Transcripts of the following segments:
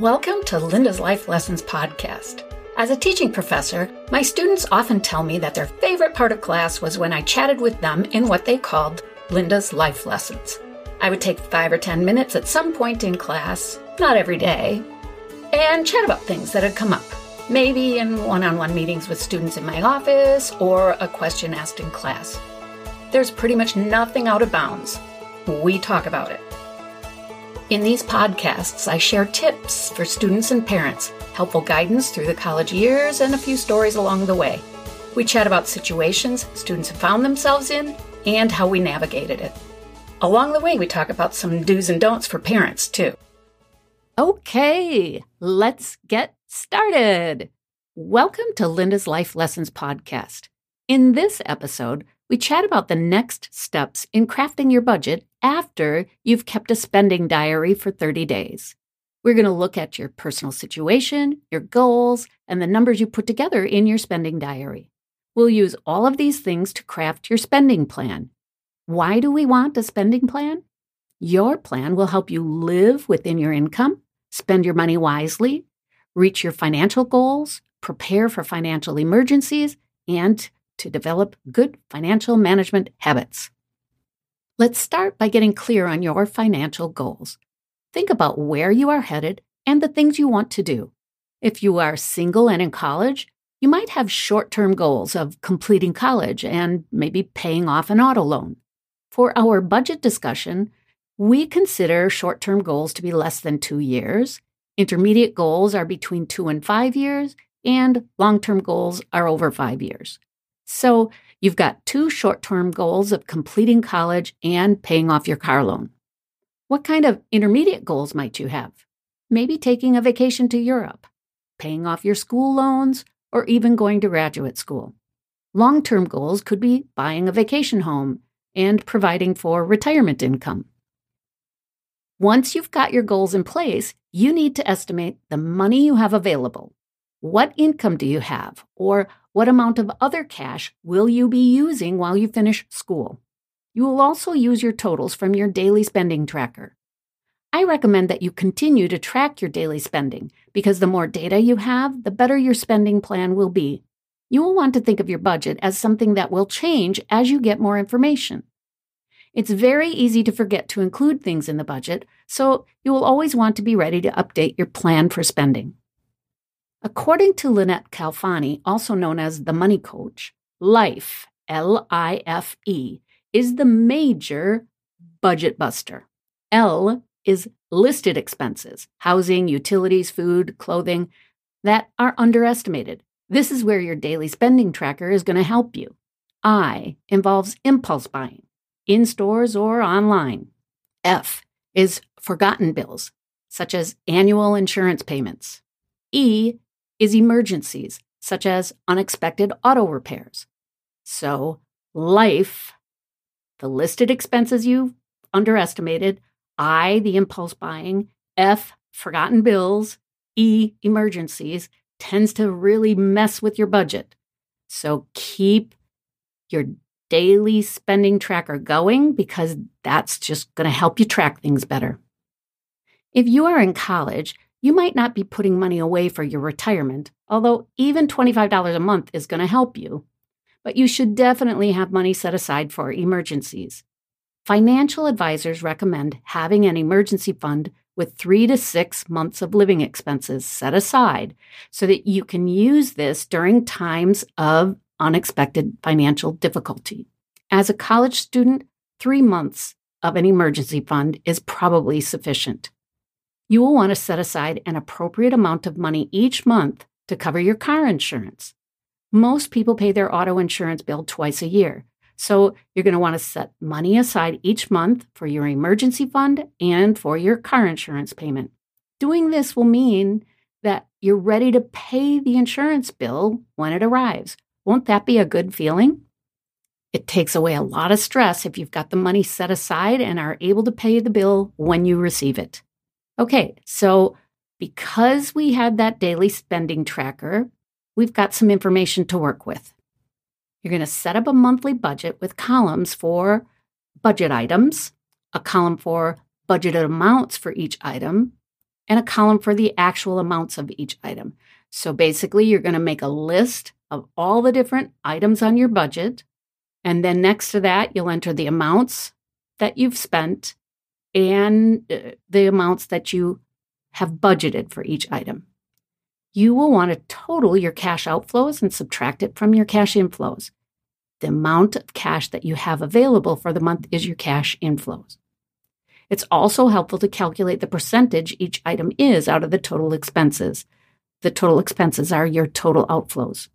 Welcome to Linda's Life Lessons podcast. As a teaching professor, my students often tell me that their favorite part of class was when I chatted with them in what they called Linda's Life Lessons. I would take five or 10 minutes at some point in class, not every day, and chat about things that had come up. Maybe in one on one meetings with students in my office or a question asked in class. There's pretty much nothing out of bounds. We talk about it. In these podcasts, I share tips for students and parents, helpful guidance through the college years, and a few stories along the way. We chat about situations students have found themselves in and how we navigated it. Along the way, we talk about some do's and don'ts for parents, too. Okay, let's get started. Welcome to Linda's Life Lessons podcast. In this episode, we chat about the next steps in crafting your budget after you've kept a spending diary for 30 days. We're going to look at your personal situation, your goals, and the numbers you put together in your spending diary. We'll use all of these things to craft your spending plan. Why do we want a spending plan? Your plan will help you live within your income, spend your money wisely, reach your financial goals, prepare for financial emergencies, and to develop good financial management habits. Let's start by getting clear on your financial goals. Think about where you are headed and the things you want to do. If you are single and in college, you might have short term goals of completing college and maybe paying off an auto loan. For our budget discussion, we consider short term goals to be less than two years, intermediate goals are between two and five years, and long term goals are over five years. So you've got two short term goals of completing college and paying off your car loan. What kind of intermediate goals might you have? Maybe taking a vacation to Europe, paying off your school loans, or even going to graduate school. Long term goals could be buying a vacation home and providing for retirement income. Once you've got your goals in place, you need to estimate the money you have available. What income do you have? Or what amount of other cash will you be using while you finish school? You will also use your totals from your daily spending tracker. I recommend that you continue to track your daily spending because the more data you have, the better your spending plan will be. You will want to think of your budget as something that will change as you get more information. It's very easy to forget to include things in the budget, so you will always want to be ready to update your plan for spending. According to Lynnette Khalfani, also known as the money coach, life, L I F E, is the major budget buster. L is listed expenses, housing, utilities, food, clothing, that are underestimated. This is where your daily spending tracker is going to help you. I involves impulse buying, in stores or online. F is forgotten bills, such as annual insurance payments. E is emergencies, such as unexpected auto repairs. So, life, the listed expenses you underestimated, I, the impulse buying, F, forgotten bills, E, emergencies, tends to really mess with your budget. So, keep your daily spending tracker going because that's just going to help you track things better. If you are in college, you might not be putting money away for your retirement, although even $25 a month is going to help you. But you should definitely have money set aside for emergencies. Financial advisors recommend having an emergency fund with three to six months of living expenses set aside so that you can use this during times of unexpected financial difficulty. As a college student, three months of an emergency fund is probably sufficient you will want to set aside an appropriate amount of money each month to cover your car insurance. Most people pay their auto insurance bill twice a year. So you're going to want to set money aside each month for your emergency fund and for your car insurance payment. Doing this will mean that you're ready to pay the insurance bill when it arrives. Won't that be a good feeling? It takes away a lot of stress if you've got the money set aside and are able to pay the bill when you receive it. Okay, so because we had that daily spending tracker, we've got some information to work with. You're going to set up a monthly budget with columns for budget items, a column for budgeted amounts for each item, and a column for the actual amounts of each item. So basically, you're going to make a list of all the different items on your budget. And then next to that, you'll enter the amounts that you've spent and uh, the amounts that you have budgeted for each item. You will want to total your cash outflows and subtract it from your cash inflows. The amount of cash that you have available for the month is your cash inflows. It's also helpful to calculate the percentage each item is out of the total expenses. The total expenses are your total outflows.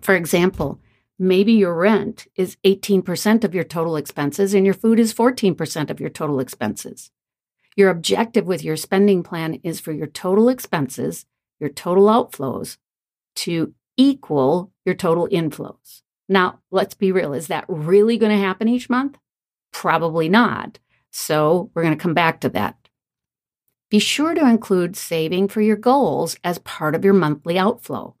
For example, maybe your rent is 18% of your total expenses and your food is 14% of your total expenses. Your objective with your spending plan is for your total expenses, your total outflows, to equal your total inflows. Now, let's be real. Is that really going to happen each month? Probably not. So, we're going to come back to that. Be sure to include saving for your goals as part of your monthly outflow.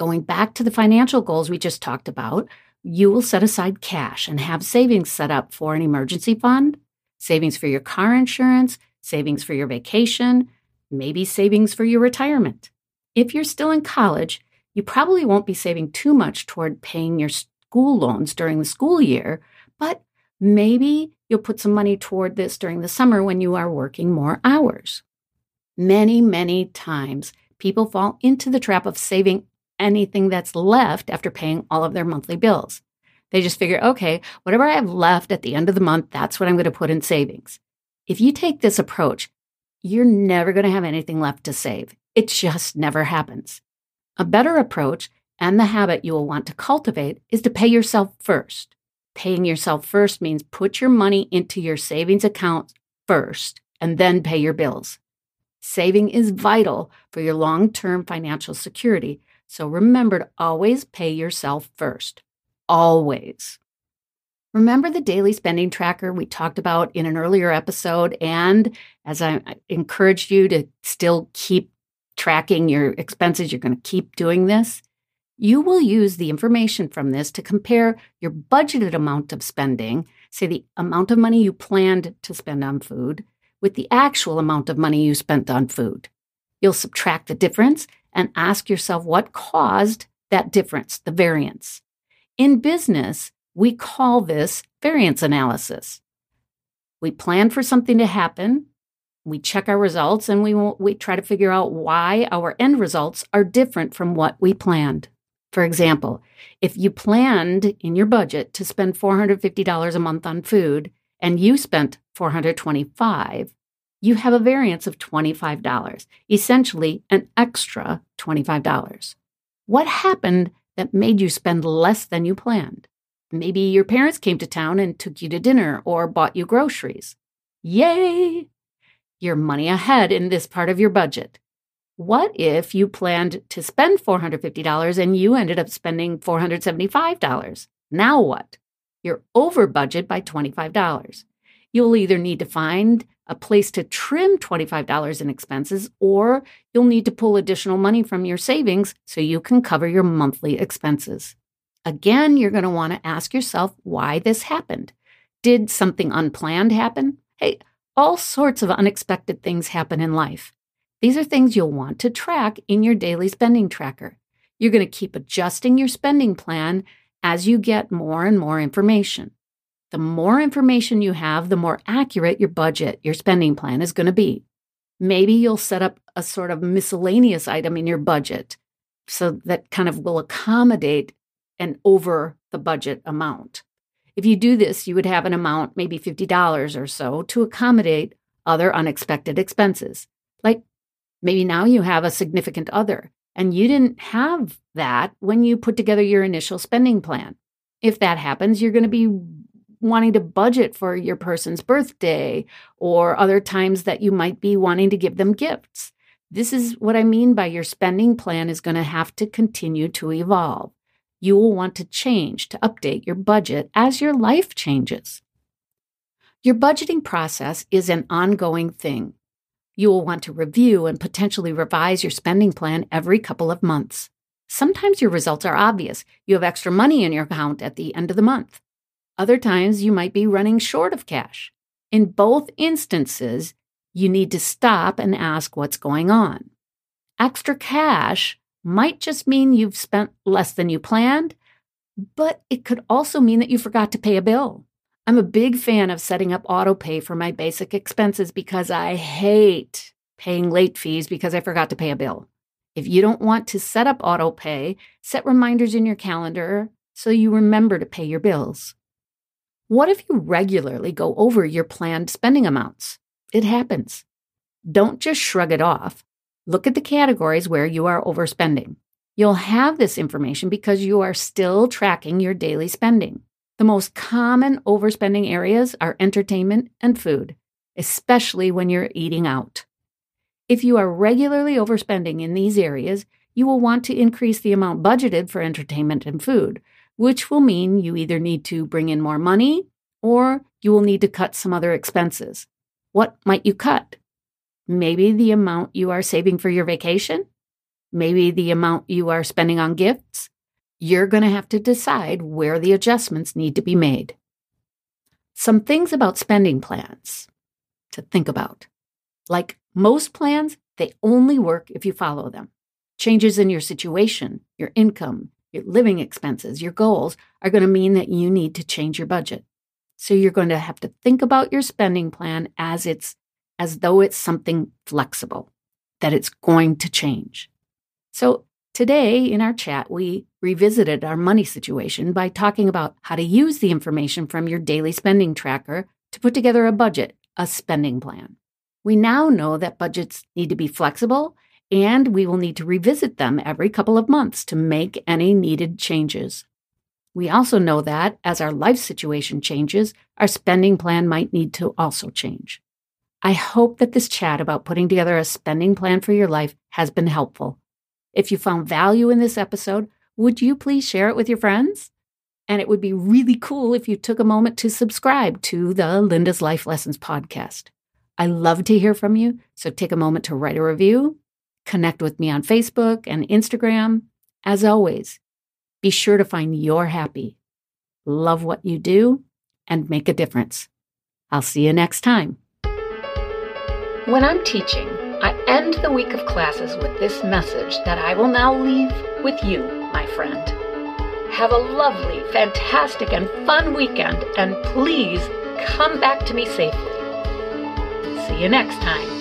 Going back to the financial goals we just talked about, you will set aside cash and have savings set up for an emergency fund, savings for your car insurance, savings for your vacation, maybe savings for your retirement. If you're still in college, you probably won't be saving too much toward paying your school loans during the school year, but maybe you'll put some money toward this during the summer when you are working more hours. Many, many times, people fall into the trap of saving anything that's left after paying all of their monthly bills. They just figure, okay, whatever I have left at the end of the month, that's what I'm going to put in savings. If you take this approach, you're never going to have anything left to save. It just never happens. A better approach and the habit you will want to cultivate is to pay yourself first. Paying yourself first means put your money into your savings account first and then pay your bills. Saving is vital for your long term financial security, so remember to always pay yourself first. Always. Remember the daily spending tracker we talked about in an earlier episode? And as I encouraged you to still keep tracking your expenses, you're going to keep doing this. You will use the information from this to compare your budgeted amount of spending, say the amount of money you planned to spend on food, with the actual amount of money you spent on food. You'll subtract the difference and ask yourself what caused that difference, the variance. In business, we call this variance analysis. We plan for something to happen, we check our results, and we, we try to figure out why our end results are different from what we planned. For example, if you planned in your budget to spend $450 a month on food and you spent 425, you have a variance of $25, essentially an extra $25. What happened that made you spend less than you planned? Maybe your parents came to town and took you to dinner or bought you groceries. Yay! You're money ahead in this part of your budget. What if you planned to spend $450 and you ended up spending $475? Now what? You're over budget by $25. You'll either need to find a place to trim $25 in expenses or you'll need to pull additional money from your savings so you can cover your monthly expenses. Again, you're going to want to ask yourself why this happened. Did something unplanned happen? Hey, all sorts of unexpected things happen in life. These are things you'll want to track in your daily spending tracker. You're going to keep adjusting your spending plan as you get more and more information. The more information you have, the more accurate your budget, your spending plan is going to be. Maybe you'll set up a sort of miscellaneous item in your budget so that kind of will accommodate an over the budget amount. If you do this, you would have an amount, maybe $50 or so, to accommodate other unexpected expenses, like Maybe now you have a significant other and you didn't have that when you put together your initial spending plan. If that happens, you're going to be wanting to budget for your person's birthday or other times that you might be wanting to give them gifts. This is what I mean by your spending plan is going to have to continue to evolve. You will want to change, to update your budget as your life changes. Your budgeting process is an ongoing thing. You will want to review and potentially revise your spending plan every couple of months. Sometimes your results are obvious. You have extra money in your account at the end of the month. Other times, you might be running short of cash. In both instances, you need to stop and ask what's going on. Extra cash might just mean you've spent less than you planned, but it could also mean that you forgot to pay a bill. I'm a big fan of setting up auto pay for my basic expenses because I hate paying late fees because I forgot to pay a bill. If you don't want to set up auto pay, set reminders in your calendar so you remember to pay your bills. What if you regularly go over your planned spending amounts? It happens. Don't just shrug it off. Look at the categories where you are overspending. You'll have this information because you are still tracking your daily spending. The most common overspending areas are entertainment and food, especially when you're eating out. If you are regularly overspending in these areas, you will want to increase the amount budgeted for entertainment and food, which will mean you either need to bring in more money or you will need to cut some other expenses. What might you cut? Maybe the amount you are saving for your vacation? Maybe the amount you are spending on gifts? You're going to have to decide where the adjustments need to be made. Some things about spending plans to think about. Like most plans, they only work if you follow them. Changes in your situation, your income, your living expenses, your goals are going to mean that you need to change your budget. So you're going to have to think about your spending plan as it's as though it's something flexible, that it's going to change. So today in our chat, we revisited our money situation by talking about how to use the information from your daily spending tracker to put together a budget, a spending plan. We now know that budgets need to be flexible and we will need to revisit them every couple of months to make any needed changes. We also know that as our life situation changes, our spending plan might need to also change. I hope that this chat about putting together a spending plan for your life has been helpful. If you found value in this episode, would you please share it with your friends? And it would be really cool if you took a moment to subscribe to the Linda's Life Lessons podcast. I love to hear from you, so take a moment to write a review Connect with me on Facebook and Instagram. As always, be sure to find your happy, love what you do, and make a difference. I'll see you next time. When I'm teaching, I end the week of classes with this message that I will now leave with you, my friend. Have a lovely, fantastic, and fun weekend, and please come back to me safely. See you next time.